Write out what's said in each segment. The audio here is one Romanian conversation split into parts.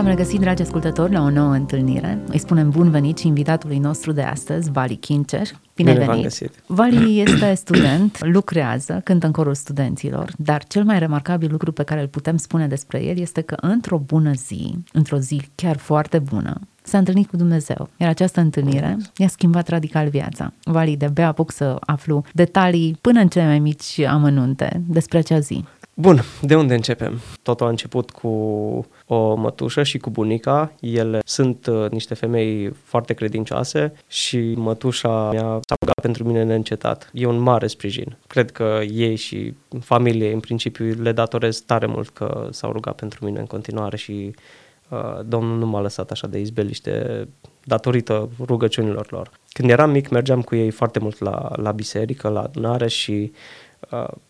V-am regăsit, dragi ascultători, la o nouă întâlnire. Îi spunem bun venit și invitatului nostru de astăzi, Vali Kincer. Bine, Bine v-am venit! găsit. Vali este student, lucrează, cântă în corul studenților, dar cel mai remarcabil lucru pe care îl putem spune despre el este că într-o bună zi, într-o zi chiar foarte bună, s-a întâlnit cu Dumnezeu. Iar această întâlnire i-a schimbat radical viața. Vali, de-abia apuc să aflu detalii până în cele mai mici amănunte despre acea zi. Bun, de unde începem? Totul a început cu o mătușă și cu bunica. Ele sunt uh, niște femei foarte credincioase și mătușa mea s-a rugat pentru mine neîncetat. E un mare sprijin. Cred că ei și familie, în principiu, le datorez tare mult că s-au rugat pentru mine în continuare și uh, Domnul nu m-a lăsat așa de izbeliște datorită rugăciunilor lor. Când eram mic, mergeam cu ei foarte mult la, la biserică, la adunare și uh,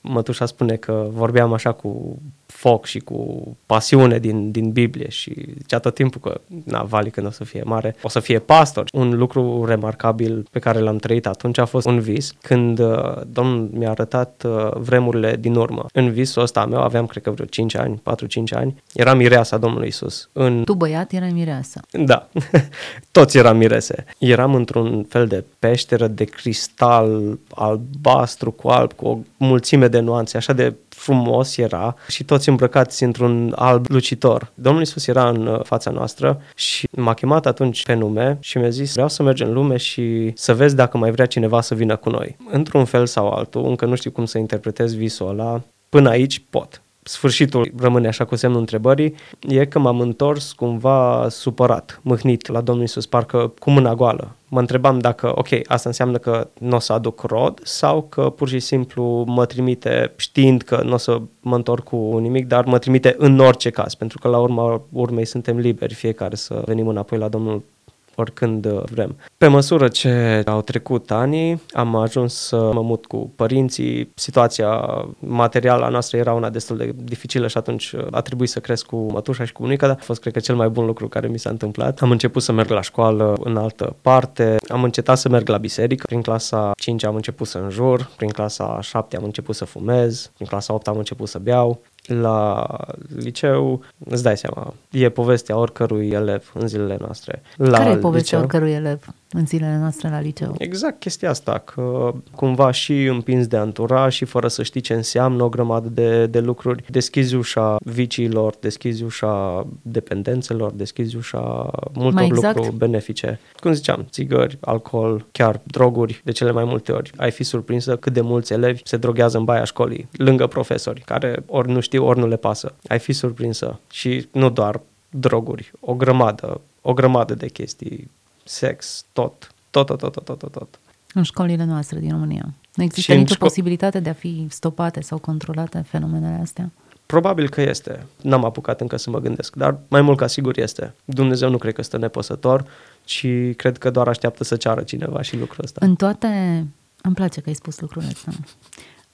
mătușa spune că vorbeam așa cu foc și cu pasiune din, din Biblie și zicea tot timpul că, na, Vali când o să fie mare, o să fie pastor. Un lucru remarcabil pe care l-am trăit atunci a fost un vis, când uh, Domnul mi-a arătat uh, vremurile din urmă. În visul ăsta meu aveam, cred că vreo 5 ani, 4-5 ani, era mireasa Domnului Isus. În Tu, băiat, erai mireasă. da, toți eram mirese. Eram într-un fel de peșteră de cristal albastru cu alb, cu o mulțime de nuanțe, așa de frumos era și toți îmbrăcați într-un alb lucitor. Domnul Isus era în uh, fața noastră și m-a chemat atunci pe nume și mi-a zis vreau să mergem în lume și să vezi dacă mai vrea cineva să vină cu noi. Într-un fel sau altul, încă nu știu cum să interpretez visul ăla, până aici pot sfârșitul rămâne așa cu semnul întrebării, e că m-am întors cumva supărat, mâhnit la Domnul Isus, parcă cu mâna goală. Mă întrebam dacă, ok, asta înseamnă că nu o să aduc rod sau că pur și simplu mă trimite știind că nu o să mă întorc cu nimic, dar mă trimite în orice caz, pentru că la urma urmei suntem liberi fiecare să venim înapoi la Domnul oricând uh, vrem. Pe măsură ce au trecut ani, am ajuns să mă mut cu părinții. Situația materială a noastră era una destul de dificilă și atunci uh, a trebuit să cresc cu mătușa și cu bunica, dar a fost, cred că, cel mai bun lucru care mi s-a întâmplat. Am început să merg la școală în altă parte, am încetat să merg la biserică. Prin clasa 5 am început să înjur, prin clasa 7 am început să fumez, prin clasa 8 am început să beau, la liceu, îți dai seama, e povestea oricărui elev în zilele noastre. La Care e povestea liceu- oricărui elev în zilele noastre la liceu? Exact chestia asta, că cumva și împins de anturaj și fără să știi ce înseamnă o grămadă de, de lucruri, deschizi ușa viciilor, deschizi ușa dependențelor, deschizi ușa multor Mai exact? lucruri benefice. Cum ziceam, țigări, alcool, chiar droguri, de cele mai multe ori. Ai fi surprinsă cât de mulți elevi se droghează în baia școlii, lângă profesori, care ori nu știu, ori nu le pasă. Ai fi surprinsă. Și nu doar droguri, o grămadă, o grămadă de chestii, sex, tot, tot, tot, tot, tot, tot, tot. tot. În școlile noastre din România. Nu există Și în nicio șco- posibilitate de a fi stopate sau controlate fenomenele astea? Probabil că este. N-am apucat încă să mă gândesc, dar mai mult ca sigur este. Dumnezeu nu cred că stă nepăsător, ci cred că doar așteaptă să ceară cineva și lucrul ăsta. În toate... Îmi place că ai spus lucrul ăsta.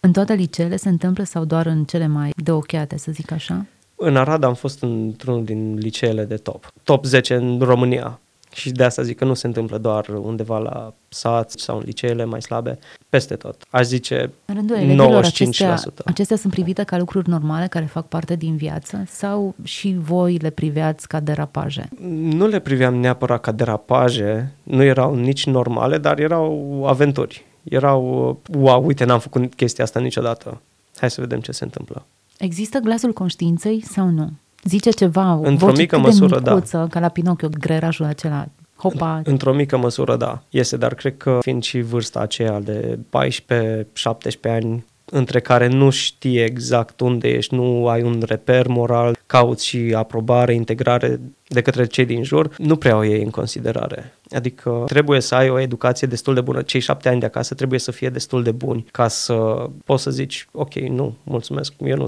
În toate liceele se întâmplă sau doar în cele mai de ochiate, să zic așa? În Arad am fost într-unul din liceele de top. Top 10 în România. Și de asta zic că nu se întâmplă doar undeva la sat sau în liceele mai slabe, peste tot. Aș zice În rândul elevilor, 95%. acestea, acestea sunt privite ca lucruri normale care fac parte din viață sau și voi le priveați ca derapaje? Nu le priveam neapărat ca derapaje, nu erau nici normale, dar erau aventuri. Erau, wow, uite, n-am făcut chestia asta niciodată. Hai să vedem ce se întâmplă. Există glasul conștiinței sau nu? Zice ceva, o Într-o voce mică cât măsură, de da. micuță, ca la Pinocchio, grerajul acela, hopa, Într-o mică măsură, da, iese, dar cred că fiind și vârsta aceea de 14-17 ani, între care nu știi exact unde ești, nu ai un reper moral, cauți și aprobare, integrare de către cei din jur, nu prea o iei în considerare. Adică trebuie să ai o educație destul de bună. Cei șapte ani de acasă trebuie să fie destul de buni ca să poți să zici, ok, nu, mulțumesc, eu nu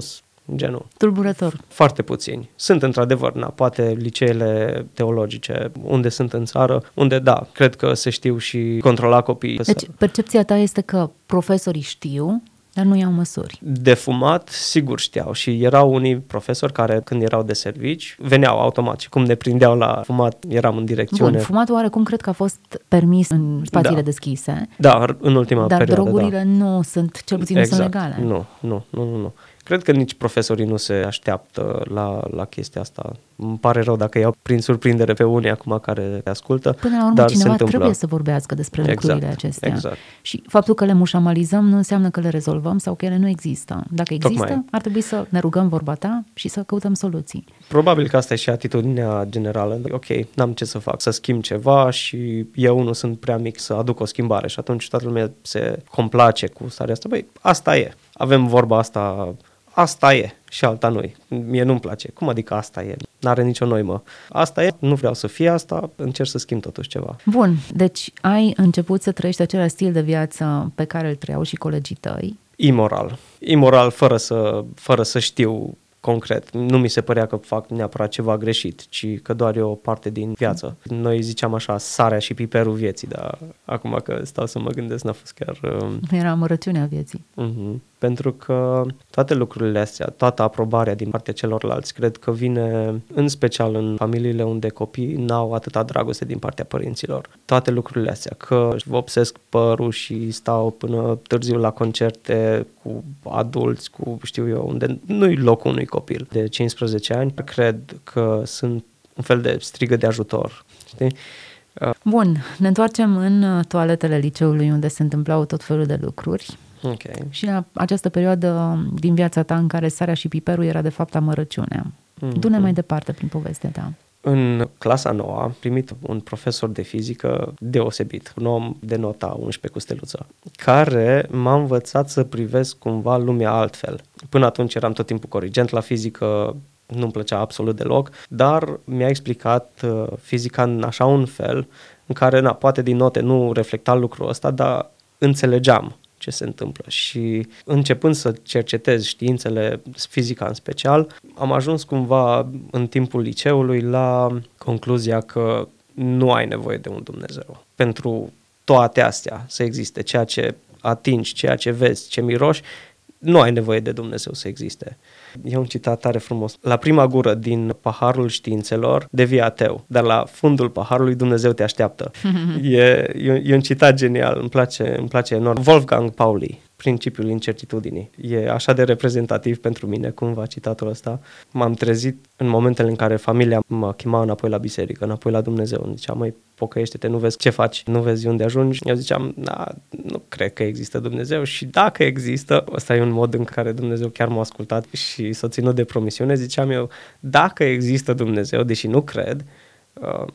genul. Tulburător. Foarte puțini. Sunt într-adevăr, na, poate liceele teologice, unde sunt în țară, unde da, cred că se știu și controla copiii. Deci percepția ta este că profesorii știu, dar nu iau măsuri. De fumat, sigur știau și erau unii profesori care, când erau de servici, veneau automat și cum ne prindeau la fumat, eram în direcțiune. Bun, fumatul oarecum cred că a fost permis în spațiile Da. deschise, Da, în ultima dar perioadă, drogurile da. nu sunt, cel puțin nu sunt legale. Nu, nu, nu, nu, nu. Cred că nici profesorii nu se așteaptă la, la chestia asta. Îmi pare rău dacă iau prin surprindere pe unii acum care te ascultă, Până la urmă, dar se cineva întâmplă. trebuie să vorbească despre Exact, lucrurile acestea. exact. Și faptul că le mușamalizăm nu înseamnă că le rezolvăm sau că ele nu există. Dacă există, Tocmai. ar trebui să ne rugăm vorba ta și să căutăm soluții. Probabil că asta e și atitudinea generală. Ok, n-am ce să fac, să schimb ceva și eu nu sunt prea mic să aduc o schimbare și atunci toată lumea se complace cu starea asta. Băi, asta e. Avem vorba asta, asta e și alta nu Mie nu-mi place. Cum adică asta e? N-are nicio noimă. Asta e, nu vreau să fie asta, încerc să schimb totuși ceva. Bun, deci ai început să trăiești același stil de viață pe care îl trăiau și colegii tăi. Imoral. Imoral fără să, fără să știu concret. Nu mi se părea că fac neapărat ceva greșit, ci că doar e o parte din viață. Noi ziceam așa, sarea și piperul vieții, dar acum că stau să mă gândesc, n-a fost chiar... Uh, Era amărăciunea vieții. uh-huh. Pentru că toate lucrurile astea, toată aprobarea din partea celorlalți, cred că vine în special în familiile unde copiii n-au atâta dragoste din partea părinților. Toate lucrurile astea, că își vopsesc părul și stau până târziu la concerte cu adulți, cu știu eu, unde nu-i locul unui copil de 15 ani, cred că sunt un fel de strigă de ajutor. Știi? Bun, ne întoarcem în uh, toaletele liceului unde se întâmplau tot felul de lucruri Ok. și la această perioadă din viața ta în care sarea și piperul era de fapt amărăciunea. Mhm. Du-ne mai departe prin povestea ta. În clasa nouă am primit un profesor de fizică deosebit, un om de nota 11 cu steluță, care m-a învățat să privesc cumva lumea altfel. Până atunci eram tot timpul corigent la fizică, nu-mi plăcea absolut deloc, dar mi-a explicat uh, fizica în așa un fel în care, na, poate din note nu reflecta lucrul ăsta, dar înțelegeam ce se întâmplă și începând să cercetez științele, fizica în special, am ajuns cumva în timpul liceului la concluzia că nu ai nevoie de un Dumnezeu. Pentru toate astea să existe, ceea ce atingi, ceea ce vezi, ce miroși, nu ai nevoie de Dumnezeu să existe. E un citat tare frumos. La prima gură din paharul științelor devii ateu, dar la fundul paharului Dumnezeu te așteaptă. e, e, un- e un citat genial, îmi place, îmi place enorm. Wolfgang Pauli, Principiul incertitudinii. E așa de reprezentativ pentru mine, cumva, citatul ăsta. M-am trezit în momentele în care familia mă chema înapoi la biserică, înapoi la Dumnezeu. Îmi zicea, măi, pocăiește-te, nu vezi ce faci, nu vezi unde ajungi. Eu ziceam, da, nu cred că există Dumnezeu și dacă există, ăsta e un mod în care Dumnezeu chiar m-a ascultat și s-a ținut de promisiune, ziceam eu, dacă există Dumnezeu, deși nu cred, uh,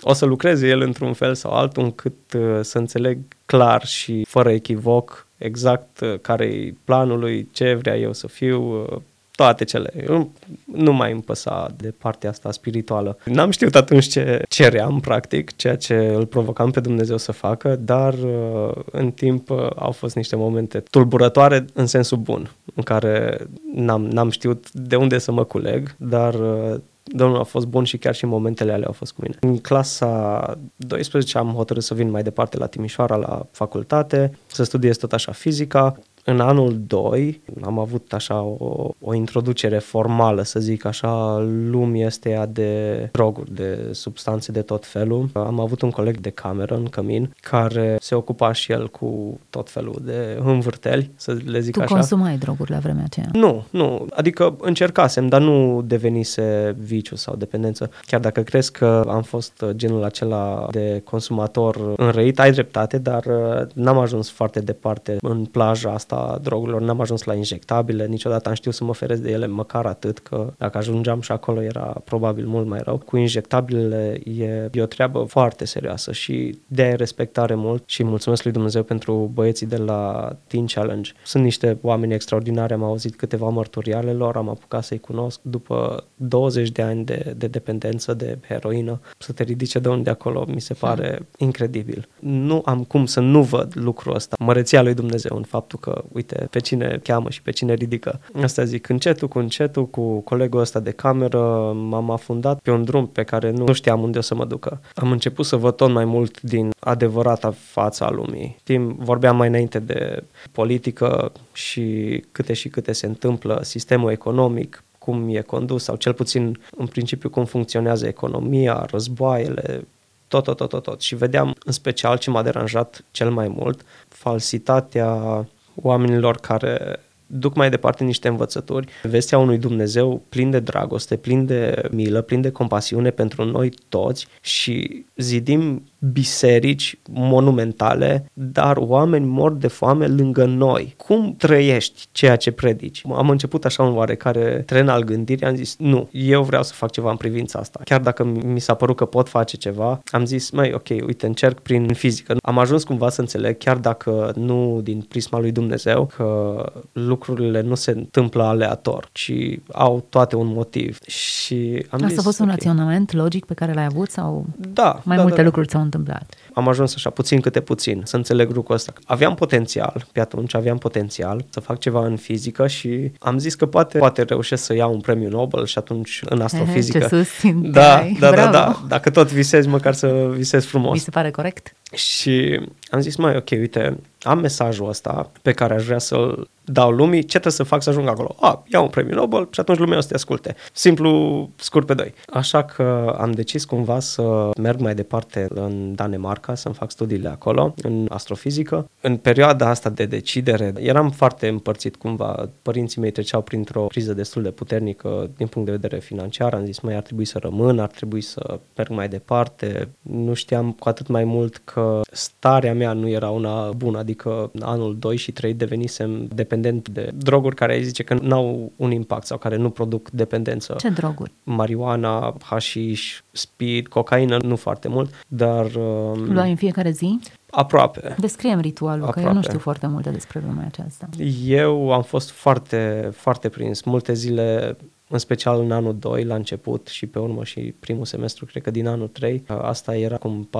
o să lucreze el într-un fel sau altul încât uh, să înțeleg clar și fără echivoc exact uh, care e planul lui, ce vrea eu să fiu, uh, toate cele. Eu nu mai îmi păsa de partea asta spirituală. N-am știut atunci ce ceream, practic, ceea ce îl provocam pe Dumnezeu să facă, dar uh, în timp uh, au fost niște momente tulburătoare în sensul bun, în care n-am, n-am știut de unde să mă culeg, dar uh, Domnul a fost bun și chiar și momentele alea au fost cu mine. În clasa 12 am hotărât să vin mai departe la Timișoara, la facultate, să studiez tot așa fizica. În anul 2 am avut așa o, o introducere formală, să zic așa, lumii astea de droguri, de substanțe de tot felul. Am avut un coleg de cameră în cămin care se ocupa și el cu tot felul de învârteli, să le zic Tu așa. consumai droguri la vremea aceea. Nu, nu. Adică încercasem, dar nu devenise viciu sau dependență. Chiar dacă crezi că am fost uh, genul acela de consumator înrăit, ai dreptate, dar uh, n-am ajuns foarte departe în plaja asta a drogurilor, n-am ajuns la injectabile, niciodată am știut să mă feresc de ele, măcar atât, că dacă ajungeam și acolo era probabil mult mai rău. Cu injectabilele e, e o treabă foarte serioasă și de respectare mult și mulțumesc lui Dumnezeu pentru băieții de la Teen Challenge. Sunt niște oameni extraordinari, am auzit câteva mărturii ale lor, am apucat să-i cunosc după 20 de ani de, de dependență de heroină. Să te ridice de unde acolo mi se pare incredibil. Nu am cum să nu văd lucrul ăsta, măreția lui Dumnezeu în faptul că uite, pe cine cheamă și pe cine ridică. Asta zic, încetul cu încetul, cu colegul ăsta de cameră, m-am afundat pe un drum pe care nu știam unde o să mă ducă. Am început să văd tot mai mult din adevărata fața lumii. Timp, vorbeam mai înainte de politică și câte și câte se întâmplă, sistemul economic, cum e condus sau cel puțin în principiu cum funcționează economia, războaiele, tot, tot, tot, tot, tot. Și vedeam în special ce m-a deranjat cel mai mult, falsitatea oamenilor care duc mai departe niște învățături, vestea unui Dumnezeu plin de dragoste, plin de milă, plin de compasiune pentru noi toți și zidim biserici monumentale, dar oameni mor de foame lângă noi. Cum trăiești ceea ce predici? Am început așa un oarecare tren al gândirii, am zis, nu, eu vreau să fac ceva în privința asta. Chiar dacă mi s-a părut că pot face ceva, am zis, mai ok, uite, încerc prin fizică. Am ajuns cumva să înțeleg, chiar dacă nu din prisma lui Dumnezeu, că lucrurile nu se întâmplă aleator, ci au toate un motiv. Și am Asta zis, a fost un ok. raționament logic pe care l-ai avut sau Da, mai da, multe da, da. lucruri ți-au întâmplat? am ajuns așa puțin câte puțin să înțeleg lucrul ăsta. Aveam potențial, pe atunci aveam potențial să fac ceva în fizică și am zis că poate, poate reușesc să iau un premiu Nobel și atunci în astrofizică. Ce susțin. Da, Ai, da, da, bravo. da. Dacă tot visezi, măcar să visezi Mi frumos. se pare corect? Și am zis, mai ok, uite, am mesajul ăsta pe care aș vrea să-l dau lumii, ce trebuie să fac să ajung acolo? A, iau un premiu Nobel și atunci lumea o să te asculte. Simplu, scurt pe doi. Așa că am decis cumva să merg mai departe în Danemarca, să-mi fac studiile acolo, în astrofizică. În perioada asta de decidere, eram foarte împărțit cumva. Părinții mei treceau printr-o criză destul de puternică din punct de vedere financiar. Am zis, mai ar trebui să rămân, ar trebui să merg mai departe. Nu știam cu atât mai mult că starea mea nu era una bună, adică în anul 2 și 3 devenisem dependent de droguri care ai zice că n-au un impact sau care nu produc dependență. Ce droguri? Marihuana, hașiș, speed, cocaină, nu foarte mult, dar um, Luai în fiecare zi? aproape. Descriem ritualul, că eu Aproape. nu știu foarte multe despre lumea aceasta. Eu am fost foarte, foarte prins. Multe zile, în special în anul 2, la început și pe urmă și primul semestru, cred că din anul 3, asta era cum 4-5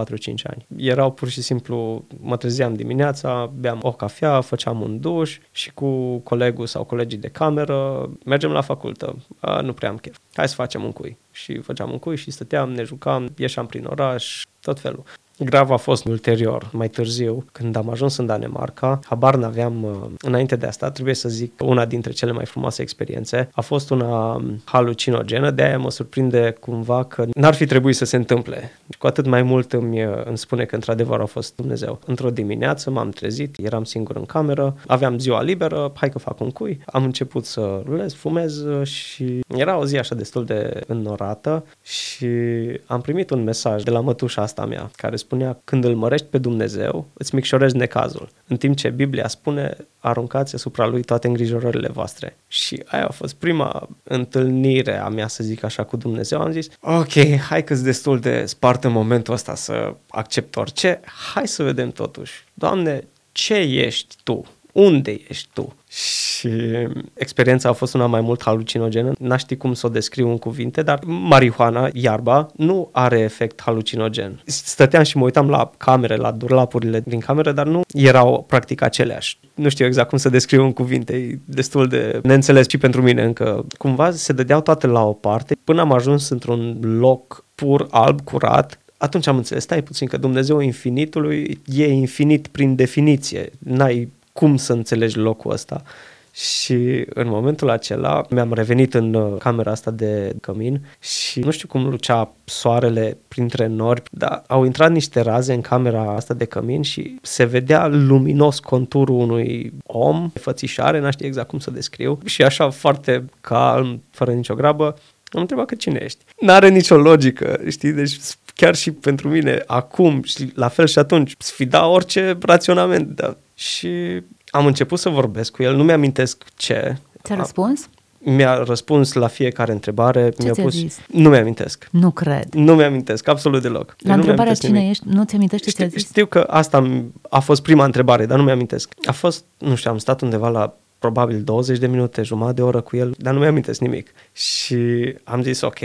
ani. Erau pur și simplu, mă trezeam dimineața, beam o cafea, făceam un duș și cu colegul sau colegii de cameră mergem la facultă. A, nu prea am chef. Hai să facem un cui. Și făceam un cui și stăteam, ne jucam, ieșeam prin oraș, tot felul. Grav a fost ulterior, mai târziu, când am ajuns în Danemarca. Habar n-aveam, uh, înainte de asta, trebuie să zic, una dintre cele mai frumoase experiențe a fost una um, halucinogenă, de aia mă surprinde cumva că n-ar fi trebuit să se întâmple. Și cu atât mai mult îmi, uh, îmi spune că într-adevăr a fost Dumnezeu. Într-o dimineață m-am trezit, eram singur în cameră, aveam ziua liberă, hai că fac un cui. Am început să rulez, fumez uh, și era o zi așa destul de înnorată și am primit un mesaj de la mătușa asta mea care spunea când îl mărești pe Dumnezeu, îți micșorezi necazul. În timp ce Biblia spune, aruncați asupra lui toate îngrijorările voastre. Și aia a fost prima întâlnire a mea, să zic așa, cu Dumnezeu. Am zis, ok, hai că-s destul de spart în momentul ăsta să accept orice, hai să vedem totuși. Doamne, ce ești Tu? Unde ești Tu? Și experiența a fost una mai mult halucinogenă. N-aș ști cum să o descriu în cuvinte, dar marihuana, iarba, nu are efect halucinogen. Stăteam și mă uitam la camere, la durlapurile din cameră, dar nu erau practic aceleași. Nu știu exact cum să descriu în cuvinte, e destul de neînțeles și pentru mine încă. Cumva se dădeau toate la o parte până am ajuns într-un loc pur, alb, curat, atunci am înțeles, stai puțin, că Dumnezeu infinitului e infinit prin definiție. N-ai cum să înțelegi locul ăsta. Și în momentul acela mi-am revenit în uh, camera asta de cămin și nu știu cum lucea soarele printre nori, dar au intrat niște raze în camera asta de cămin și se vedea luminos conturul unui om, fățișare, n-aș ști exact cum să descriu, și așa foarte calm, fără nicio grabă, am întrebat că cine ești. N-are nicio logică, știi? Deci chiar și pentru mine, acum și la fel și atunci, sfida orice raționament. Da. Și am început să vorbesc cu el, nu mi-amintesc ce. Ți-a răspuns? Mi-a răspuns la fiecare întrebare. Ce mi-a ți-a pus... zis? Nu mi-amintesc. Nu cred. Nu mi-amintesc, absolut deloc. La nu întrebarea mi-amintesc cine nimic. ești, nu ți amintești ce ți-a Știu, zis? știu că asta am- a fost prima întrebare, dar nu mi-amintesc. A fost, nu știu, am stat undeva la probabil 20 de minute, jumătate de oră cu el, dar nu mi-amintesc nimic. Și am zis, ok,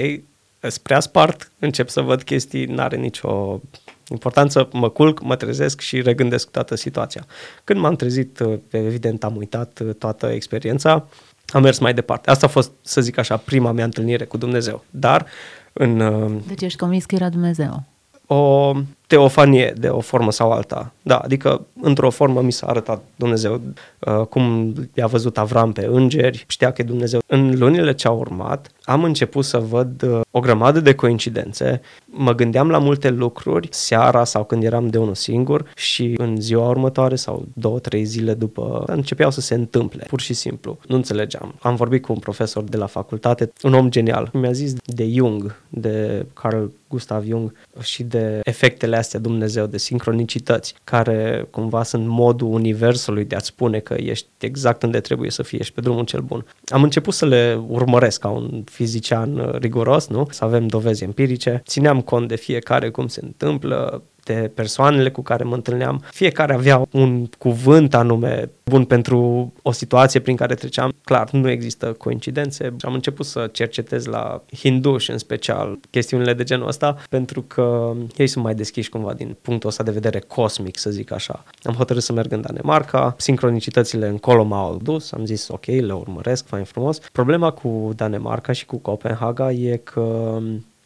îs prea spart, încep să văd chestii, n-are nicio Important să mă culc, mă trezesc și regândesc toată situația. Când m-am trezit, uh, evident am uitat uh, toată experiența, am mers mai departe. Asta a fost, să zic așa, prima mea întâlnire cu Dumnezeu. Dar în... uh, Deci ești convins că era Dumnezeu. o teofanie de o formă sau alta. Da, adică într-o formă mi s-a arătat Dumnezeu uh, cum i-a văzut Avram pe îngeri, știa că e Dumnezeu. În lunile ce au urmat, am început să văd uh, o grămadă de coincidențe, mă gândeam la multe lucruri seara sau când eram de unul singur și în ziua următoare sau două, trei zile după începeau să se întâmple, pur și simplu. Nu înțelegeam. Am vorbit cu un profesor de la facultate, un om genial. Mi-a zis de Jung, de Carl Gustav Jung și de efectele astea Dumnezeu, de sincronicități, care cumva sunt modul universului de a-ți spune că ești exact unde trebuie să fii, ești pe drumul cel bun. Am început să le urmăresc ca un fizician uh, riguros, nu? Să avem dovezi empirice. Țineam cont de fiecare cum se întâmplă, de persoanele cu care mă întâlneam. Fiecare avea un cuvânt anume bun pentru o situație prin care treceam. Clar, nu există coincidențe. Am început să cercetez la hinduși în special chestiunile de genul ăsta pentru că ei sunt mai deschiși cumva din punctul ăsta de vedere cosmic, să zic așa. Am hotărât să merg în Danemarca, sincronicitățile încolo m-au dus, am zis ok, le urmăresc, fain frumos. Problema cu Danemarca și cu Copenhaga e că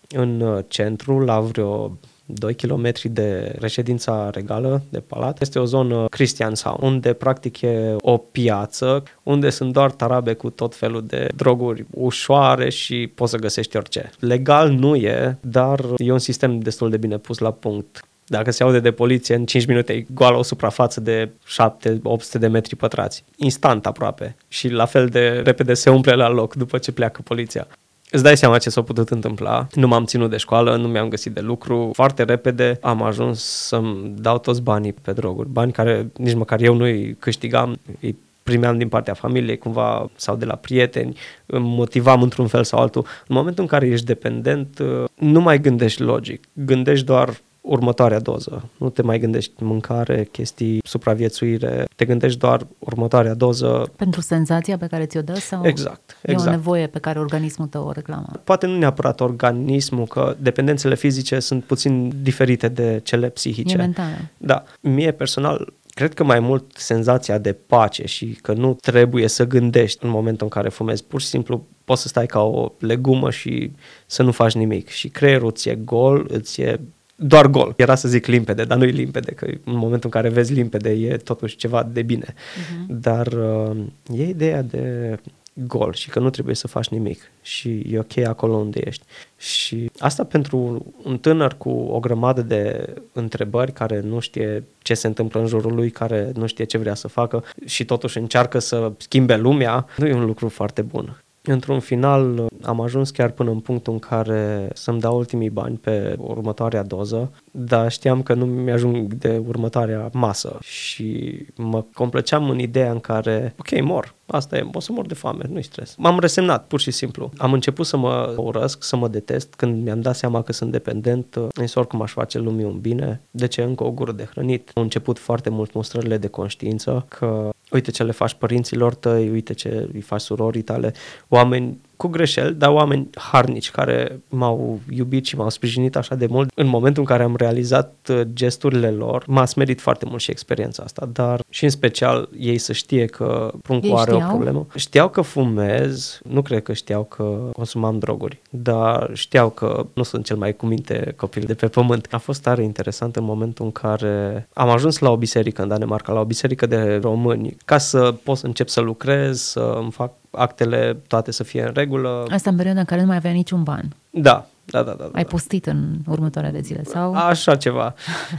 în centru, la vreo 2 km de reședința regală de palat. Este o zonă Christian Sound, unde practic e o piață, unde sunt doar tarabe cu tot felul de droguri ușoare și poți să găsești orice. Legal nu e, dar e un sistem destul de bine pus la punct. Dacă se aude de poliție, în 5 minute e goală o suprafață de 7-800 de metri pătrați. Instant aproape. Și la fel de repede se umple la loc după ce pleacă poliția. Îți dai seama ce s-a putut întâmpla. Nu m-am ținut de școală, nu mi-am găsit de lucru. Foarte repede am ajuns să-mi dau toți banii pe droguri. Bani care nici măcar eu nu-i câștigam, îi primeam din partea familiei cumva sau de la prieteni, îmi motivam într-un fel sau altul. În momentul în care ești dependent, nu mai gândești logic, gândești doar următoarea doză. Nu te mai gândești mâncare, chestii, supraviețuire, te gândești doar următoarea doză. Pentru senzația pe care ți-o dă sau Exact, e exact. o nevoie pe care organismul tău o reclamă? Poate nu neapărat organismul, că dependențele fizice sunt puțin diferite de cele psihice. E mentală. Da, mie personal cred că mai mult senzația de pace și că nu trebuie să gândești în momentul în care fumezi. Pur și simplu poți să stai ca o legumă și să nu faci nimic. Și creierul ți e gol, îți e doar gol. Era să zic limpede, dar nu e limpede, că în momentul în care vezi limpede e totuși ceva de bine. Uh-huh. Dar uh, e ideea de gol și că nu trebuie să faci nimic și e ok acolo unde ești. Și asta pentru un tânăr cu o grămadă de întrebări care nu știe ce se întâmplă în jurul lui, care nu știe ce vrea să facă și totuși încearcă să schimbe lumea, nu e un lucru foarte bun. Într-un final am ajuns chiar până în punctul în care să-mi dau ultimii bani pe următoarea doză, dar știam că nu mi-ajung de următoarea masă și mă complăceam în ideea în care, ok, mor, asta e, o să mor de foame, nu-i stres. M-am resemnat, pur și simplu. Am început să mă urăsc, să mă detest, când mi-am dat seama că sunt dependent, însă oricum aș face lumii un bine, de ce încă o gură de hrănit. Au început foarte mult mustrările de conștiință, că uite ce le faci părinților tăi, uite ce îi faci surorii tale, oameni cu greșeli, dar oameni harnici care m-au iubit și m-au sprijinit așa de mult. În momentul în care am realizat uh, gesturile lor, m-a smerit foarte mult și experiența asta, dar și în special ei să știe că pruncul Ei are o știau? problemă. Știau că fumez, nu cred că știau că consumam droguri, dar știau că nu sunt cel mai cuminte copil de pe pământ. A fost tare interesant în momentul în care am ajuns la o biserică în Danemarca, la o biserică de români, ca să pot să încep să lucrez, să îmi fac actele toate să fie în regulă. Asta în perioada în care nu mai avea niciun ban. Da, da, da, da. da. Ai postit în următoarele zile sau... Așa ceva,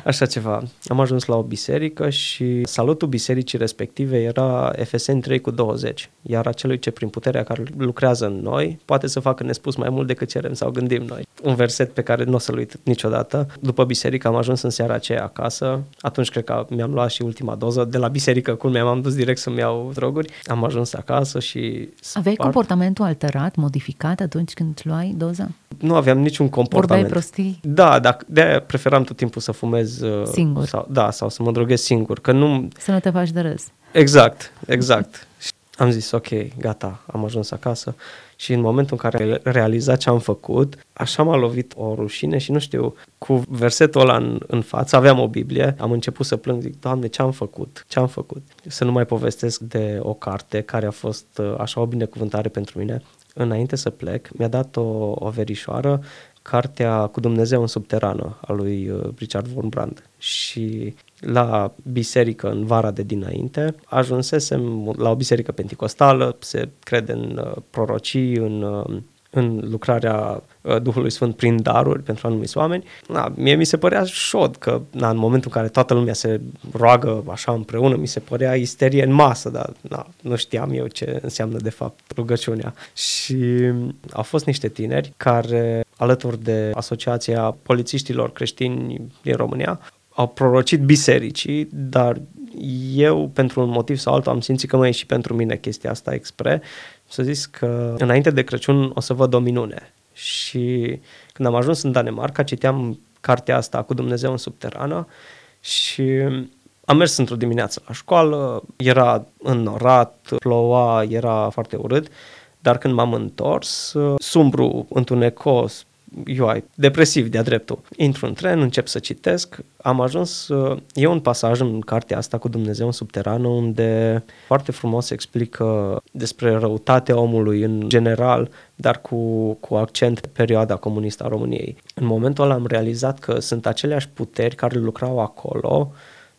așa ceva. Am ajuns la o biserică și salutul bisericii respective era FSN 3 cu 20, iar acelui ce prin puterea care lucrează în noi poate să facă nespus mai mult decât cerem sau gândim noi. Un verset pe care nu o să-l uit niciodată. După biserică am ajuns în seara aceea acasă, atunci cred că mi-am luat și ultima doză. De la biserică, cum mi-am dus direct să-mi iau droguri, am ajuns acasă și... Aveai spart- comportamentul alterat, modificat atunci când luai doza? Nu aveam niciun comportament. Vorbeai prostii? Da, dar de-aia preferam tot timpul să fumez uh, Singur. Sau, da, sau să mă droghez singur, că nu... Să nu te faci de râs. Exact, exact. am zis, ok, gata, am ajuns acasă și în momentul în care am realizat ce am făcut, așa m-a lovit o rușine și nu știu, cu versetul ăla în, în față, aveam o Biblie, am început să plâng, zic, Doamne, ce am făcut? Ce am făcut? Să nu mai povestesc de o carte care a fost uh, așa o binecuvântare pentru mine. Înainte să plec, mi-a dat o, o verișoară cartea Cu Dumnezeu în subterană a lui uh, Richard Von Brand. Și la biserică în vara de dinainte, ajunsesem la o biserică penticostală, se crede în uh, prorocii, în, uh, în lucrarea uh, Duhului Sfânt prin daruri pentru anumiți oameni. Na, mie mi se părea șod că na, în momentul în care toată lumea se roagă așa împreună, mi se părea isterie în masă, dar na, nu știam eu ce înseamnă de fapt rugăciunea. Și au fost niște tineri care, alături de Asociația Polițiștilor Creștini din România, au prorocit bisericii, dar eu, pentru un motiv sau altul, am simțit că mai e și pentru mine chestia asta expre. Să zis că înainte de Crăciun o să văd o minune. Și când am ajuns în Danemarca, citeam cartea asta cu Dumnezeu în subterană și am mers într-o dimineață la școală, era înnorat, ploua, era foarte urât, dar când m-am întors, sumbru, întunecos, UI, depresiv de-a dreptul. Intru în tren, încep să citesc, am ajuns, uh, e un pasaj în cartea asta cu Dumnezeu în subterană unde foarte frumos explică despre răutatea omului în general, dar cu, cu accent pe perioada comunistă a României. În momentul ăla am realizat că sunt aceleași puteri care lucrau acolo,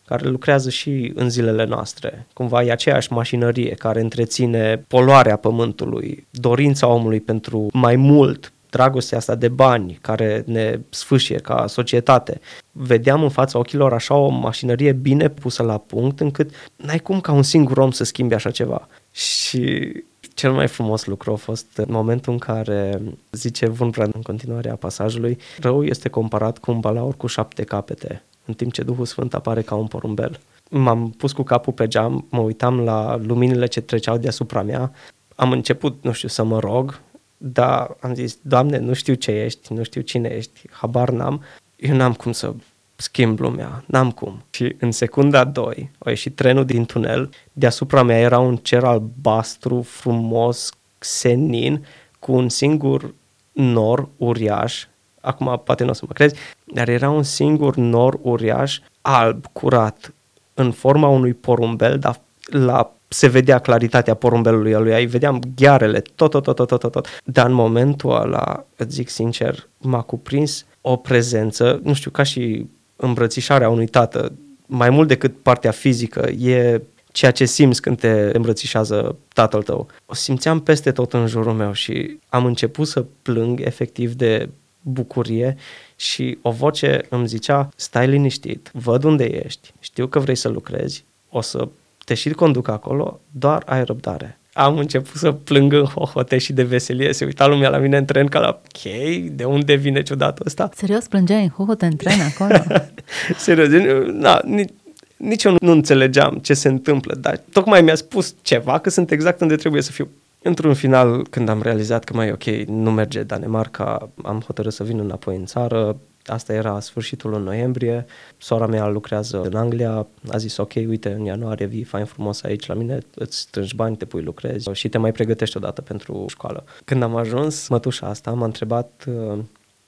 care lucrează și în zilele noastre. Cumva e aceeași mașinărie care întreține poluarea pământului, dorința omului pentru mai mult, dragostea asta de bani care ne sfâșie ca societate. Vedeam în fața ochilor așa o mașinărie bine pusă la punct încât n-ai cum ca un singur om să schimbi așa ceva. Și cel mai frumos lucru a fost în momentul în care, zice Wunbrand în continuare a pasajului, rău este comparat cu un balaur cu șapte capete, în timp ce Duhul Sfânt apare ca un porumbel. M-am pus cu capul pe geam, mă uitam la luminile ce treceau deasupra mea, am început, nu știu, să mă rog dar am zis, Doamne, nu știu ce ești, nu știu cine ești, habar n-am, eu n-am cum să schimb lumea, n-am cum. Și în secunda 2 a ieșit trenul din tunel, deasupra mea era un cer albastru, frumos, senin, cu un singur nor uriaș, acum poate nu o să mă crezi, dar era un singur nor uriaș, alb, curat, în forma unui porumbel, dar la se vedea claritatea porumbelului lui, ai vedeam ghearele, tot, tot, tot, tot, tot, tot. Dar în momentul ăla, îți zic sincer, m-a cuprins o prezență, nu știu, ca și îmbrățișarea unui tată, mai mult decât partea fizică, e ceea ce simți când te îmbrățișează tatăl tău. O simțeam peste tot în jurul meu și am început să plâng efectiv de bucurie și o voce îmi zicea, stai liniștit, văd unde ești, știu că vrei să lucrezi, o să te și conduc acolo, doar ai răbdare. Am început să plâng în hohote și de veselie, se uita lumea la mine în tren ca la, ok, de unde vine ciudatul ăsta? Serios, plângeai în hohote în tren acolo? Serios, na, nici, nici eu nu înțelegeam ce se întâmplă, dar tocmai mi-a spus ceva că sunt exact unde trebuie să fiu. Într-un final, când am realizat că mai ok, nu merge Danemarca, am hotărât să vin înapoi în țară, Asta era sfârșitul în noiembrie. Sora mea lucrează în Anglia. A zis, ok, uite, în ianuarie vii fain frumos aici la mine, îți strângi bani, te pui lucrezi și te mai pregătești odată pentru școală. Când am ajuns, mătușa asta m-a întrebat, uh,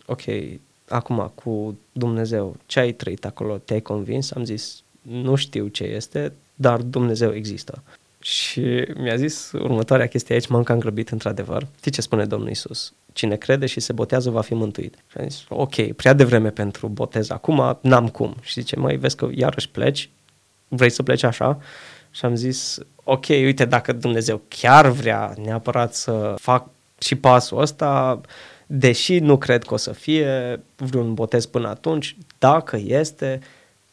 ok, acum cu Dumnezeu, ce ai trăit acolo? Te-ai convins? Am zis, nu știu ce este, dar Dumnezeu există. Și mi-a zis următoarea chestie aici, m-am cam grăbit într-adevăr. Știi ce spune Domnul Isus? Cine crede și se botează va fi mântuit. Și am zis, ok, prea devreme pentru botez acum, n-am cum. Și zice, măi, vezi că iarăși pleci, vrei să pleci așa? Și am zis, ok, uite, dacă Dumnezeu chiar vrea neapărat să fac și pasul ăsta, deși nu cred că o să fie vreun botez până atunci, dacă este,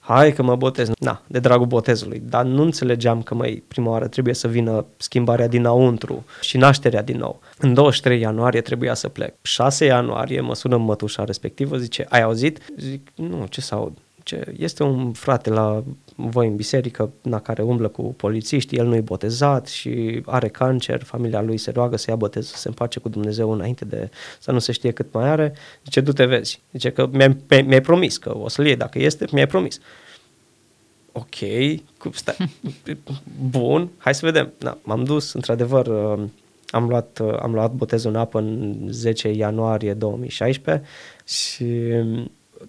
hai că mă botez, na, de dragul botezului, dar nu înțelegeam că, mai prima oară trebuie să vină schimbarea dinăuntru și nașterea din nou. În 23 ianuarie trebuia să plec. 6 ianuarie mă sună mătușa respectivă, zice, ai auzit? Zic, nu, ce să aud? Ce, este un frate la voi în biserică, na, care umblă cu polițiști, el nu-i botezat și are cancer, familia lui se roagă să ia botez, să se împace cu Dumnezeu înainte de să nu se știe cât mai are. Zice, du-te vezi. Zice că mi-ai, mi-ai promis că o să-l iei dacă este, mi-ai promis. ok, stai, bun, hai să vedem. Da, m-am dus, într-adevăr, uh, am luat, uh, am luat botezul în apă în 10 ianuarie 2016 și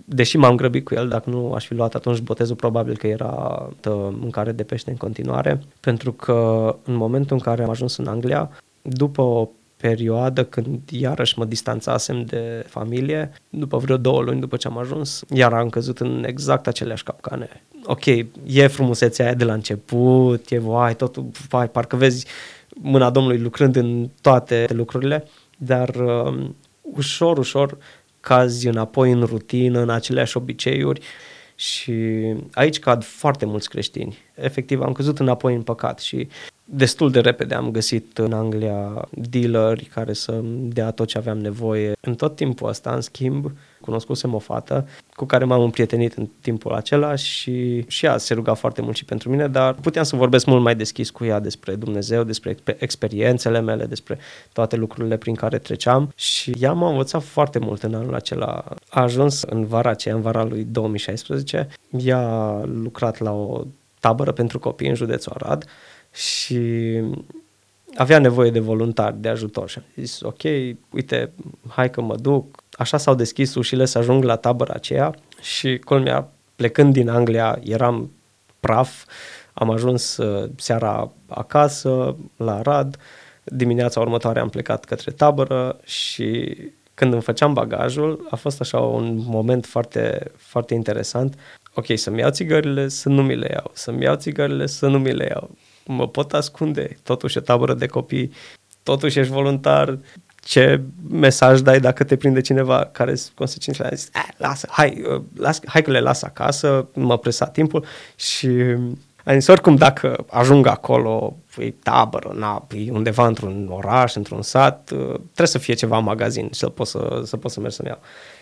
deși m-am grăbit cu el, dacă nu aș fi luat atunci botezul, probabil că era mâncare de pește în continuare, pentru că în momentul în care am ajuns în Anglia, după o perioadă când iarăși mă distanțasem de familie, după vreo două luni după ce am ajuns, iar am căzut în exact aceleași capcane. Ok, e frumusețea aia de la început, e vai, totul, vai, parcă vezi mâna Domnului lucrând în toate lucrurile, dar uh, ușor, ușor cazi înapoi în rutină, în aceleași obiceiuri și aici cad foarte mulți creștini. Efectiv, am căzut înapoi în păcat și destul de repede am găsit în Anglia dealeri care să dea tot ce aveam nevoie. În tot timpul ăsta, în schimb, cunoscusem o fată cu care m-am împrietenit în timpul acela și și ea se ruga foarte mult și pentru mine, dar puteam să vorbesc mult mai deschis cu ea despre Dumnezeu, despre experiențele mele, despre toate lucrurile prin care treceam și ea m-a învățat foarte mult în anul acela. A ajuns în vara aceea, în vara lui 2016, ea a lucrat la o tabără pentru copii în județul Arad și avea nevoie de voluntari, de ajutor și am zis, ok, uite, hai că mă duc. Așa s-au deschis ușile să ajung la tabăra aceea și culmea, plecând din Anglia, eram praf, am ajuns uh, seara acasă, la Rad, dimineața următoare am plecat către tabără și când îmi făceam bagajul, a fost așa un moment foarte, foarte interesant. Ok, să-mi iau țigările, să nu mi le iau, să-mi iau țigările, să nu mi le iau. Mă pot ascunde, totuși e tabără de copii, totuși ești voluntar, ce mesaj dai dacă te prinde cineva care sunt consecințele? Zis, eh, lasă, hai, uh, las, hai că le las acasă, mă presa timpul și am zis, oricum dacă ajung acolo, e tabără, na, e undeva într-un oraș, într-un sat, uh, trebuie să fie ceva în magazin să pot să, să, pot să merg să-mi iau.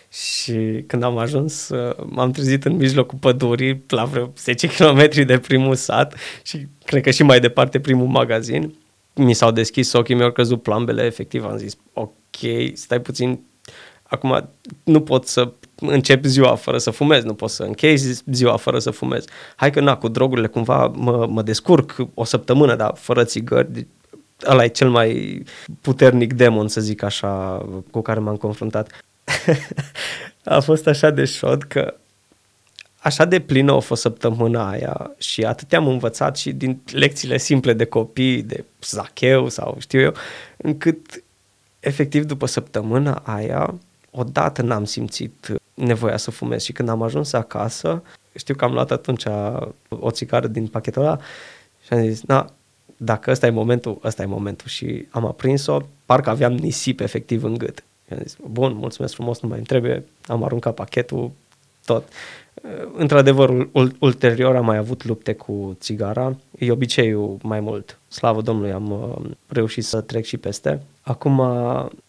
Și când am ajuns, uh, m-am trezit în mijlocul pădurii, la vreo 10 km de primul sat și cred că și mai departe primul magazin. Mi s-au deschis ochii, mi-au căzut plambele, efectiv am zis, ok, stai puțin, acum nu pot să încep ziua fără să fumez, nu pot să închei ziua fără să fumez. Hai că na, cu drogurile cumva mă, mă descurc o săptămână, dar fără țigări, ăla e cel mai puternic demon, să zic așa, cu care m-am confruntat. a fost așa de șod că așa de plină a fost săptămâna aia și atât am învățat și din lecțiile simple de copii, de zacheu sau știu eu, încât efectiv după săptămâna aia odată n-am simțit nevoia să fumez și când am ajuns acasă, știu că am luat atunci o țigară din pachetul ăla și am zis, na, dacă ăsta e momentul, ăsta e momentul și am aprins-o, parcă aveam nisip efectiv în gât. Și am zis, bun, mulțumesc frumos, nu mai îmi trebuie, am aruncat pachetul, tot. Într-adevăr, ulterior am mai avut lupte cu țigara, e obiceiul mai mult. Slavă Domnului, am uh, reușit să trec și peste. Acum,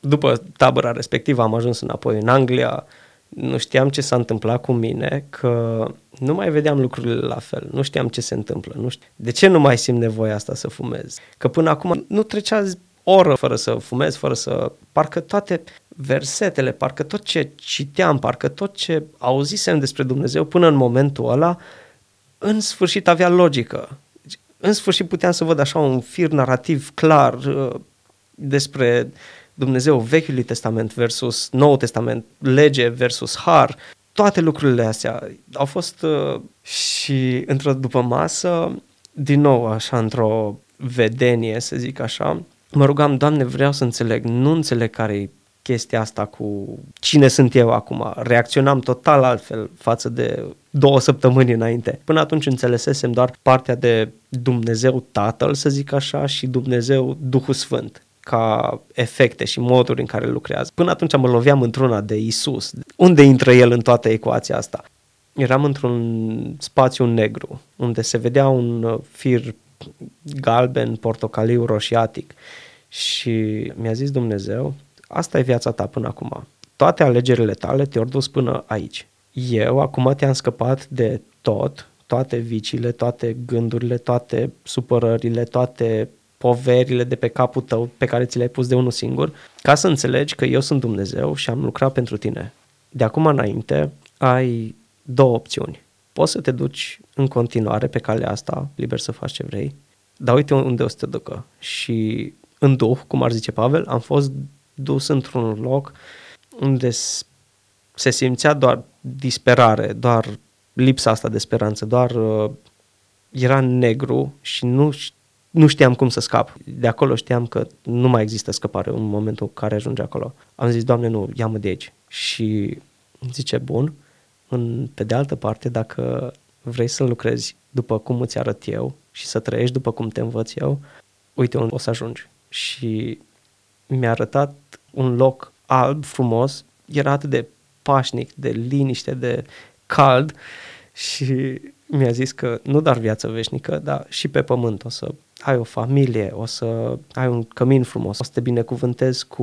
după tabăra respectivă, am ajuns înapoi în Anglia, nu știam ce s-a întâmplat cu mine, că nu mai vedeam lucrurile la fel, nu știam ce se întâmplă, nu știu. De ce nu mai simt nevoia asta să fumez? Că până acum nu trecea oră fără să fumez, fără să... Parcă toate versetele, parcă tot ce citeam, parcă tot ce auzisem despre Dumnezeu până în momentul ăla, în sfârșit avea logică. În sfârșit puteam să văd așa un fir narrativ clar uh, despre Dumnezeu Vechiului Testament versus Noul Testament, lege versus har, toate lucrurile astea au fost uh, și într-o după masă, din nou așa într-o vedenie, să zic așa, mă rugam, Doamne, vreau să înțeleg, nu înțeleg care e chestia asta cu cine sunt eu acum. Reacționam total altfel față de două săptămâni înainte. Până atunci înțelesesem doar partea de Dumnezeu Tatăl, să zic așa, și Dumnezeu Duhul Sfânt ca efecte și moduri în care lucrează. Până atunci mă loveam într-una de Isus. Unde intră el în toată ecuația asta? Eram într-un spațiu negru, unde se vedea un fir galben, portocaliu, roșiatic. Și mi-a zis Dumnezeu, asta e viața ta până acum. Toate alegerile tale te-au dus până aici. Eu acum te-am scăpat de tot, toate viciile, toate gândurile, toate supărările, toate poverile de pe capul tău pe care ți le-ai pus de unul singur, ca să înțelegi că eu sunt Dumnezeu și am lucrat pentru tine. De acum înainte ai două opțiuni. Poți să te duci în continuare pe calea asta, liber să faci ce vrei, dar uite unde o să te ducă. Și în duh, cum ar zice Pavel, am fost dus într-un loc unde se simțea doar disperare, doar lipsa asta de speranță, doar uh, era negru și nu, nu știam cum să scap. De acolo știam că nu mai există scăpare în momentul în care ajunge acolo. Am zis, Doamne, nu, ia-mă de aici. Și zice, bun, în, pe de altă parte, dacă vrei să lucrezi după cum îți arăt eu și să trăiești după cum te învăț eu, uite unde o să ajungi. Și mi-a arătat un loc alb, frumos, era atât de pașnic, de liniște, de cald și mi-a zis că nu doar viață veșnică, dar și pe pământ o să ai o familie, o să ai un cămin frumos, o să te binecuvântezi cu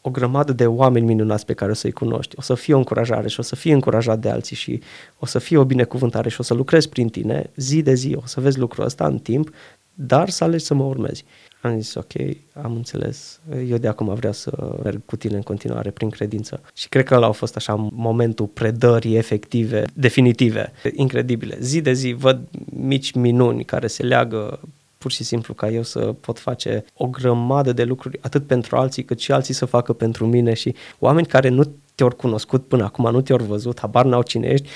o grămadă de oameni minunați pe care o să-i cunoști, o să fie o încurajare și o să fie încurajat de alții și o să fie o binecuvântare și o să lucrezi prin tine zi de zi, o să vezi lucrul ăsta în timp, dar să alegi să mă urmezi. Am zis, ok, am înțeles, eu de acum vreau să merg cu tine în continuare prin credință. Și cred că ăla a fost așa momentul predării efective, definitive, incredibile. Zi de zi văd mici minuni care se leagă pur și simplu ca eu să pot face o grămadă de lucruri, atât pentru alții, cât și alții să facă pentru mine. Și oameni care nu te-au cunoscut până acum, nu te-au văzut, habar n-au cine ești,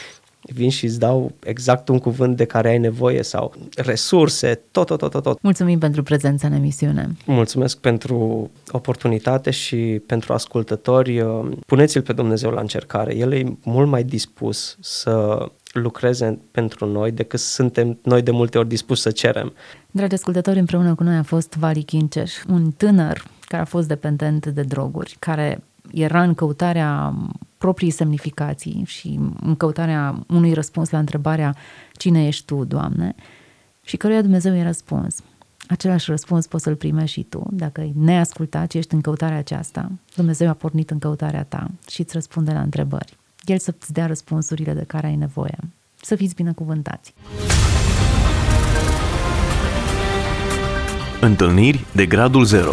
vin și îți dau exact un cuvânt de care ai nevoie sau resurse, tot, tot, tot, tot. tot. Mulțumim pentru prezența în emisiune. Mulțumesc pentru oportunitate și pentru ascultători. Puneți-l pe Dumnezeu la încercare. El e mult mai dispus să lucreze pentru noi decât suntem noi de multe ori dispuși să cerem. Dragi ascultători, împreună cu noi a fost Vali Kinceș, un tânăr care a fost dependent de droguri, care era în căutarea proprii semnificații și în căutarea unui răspuns la întrebarea cine ești tu, Doamne, și căruia Dumnezeu i-a răspuns. Același răspuns poți să-l primești și tu, dacă ai neascultat și ești în căutarea aceasta. Dumnezeu a pornit în căutarea ta și îți răspunde la întrebări. El să-ți dea răspunsurile de care ai nevoie. Să fiți binecuvântați! Întâlniri de gradul 0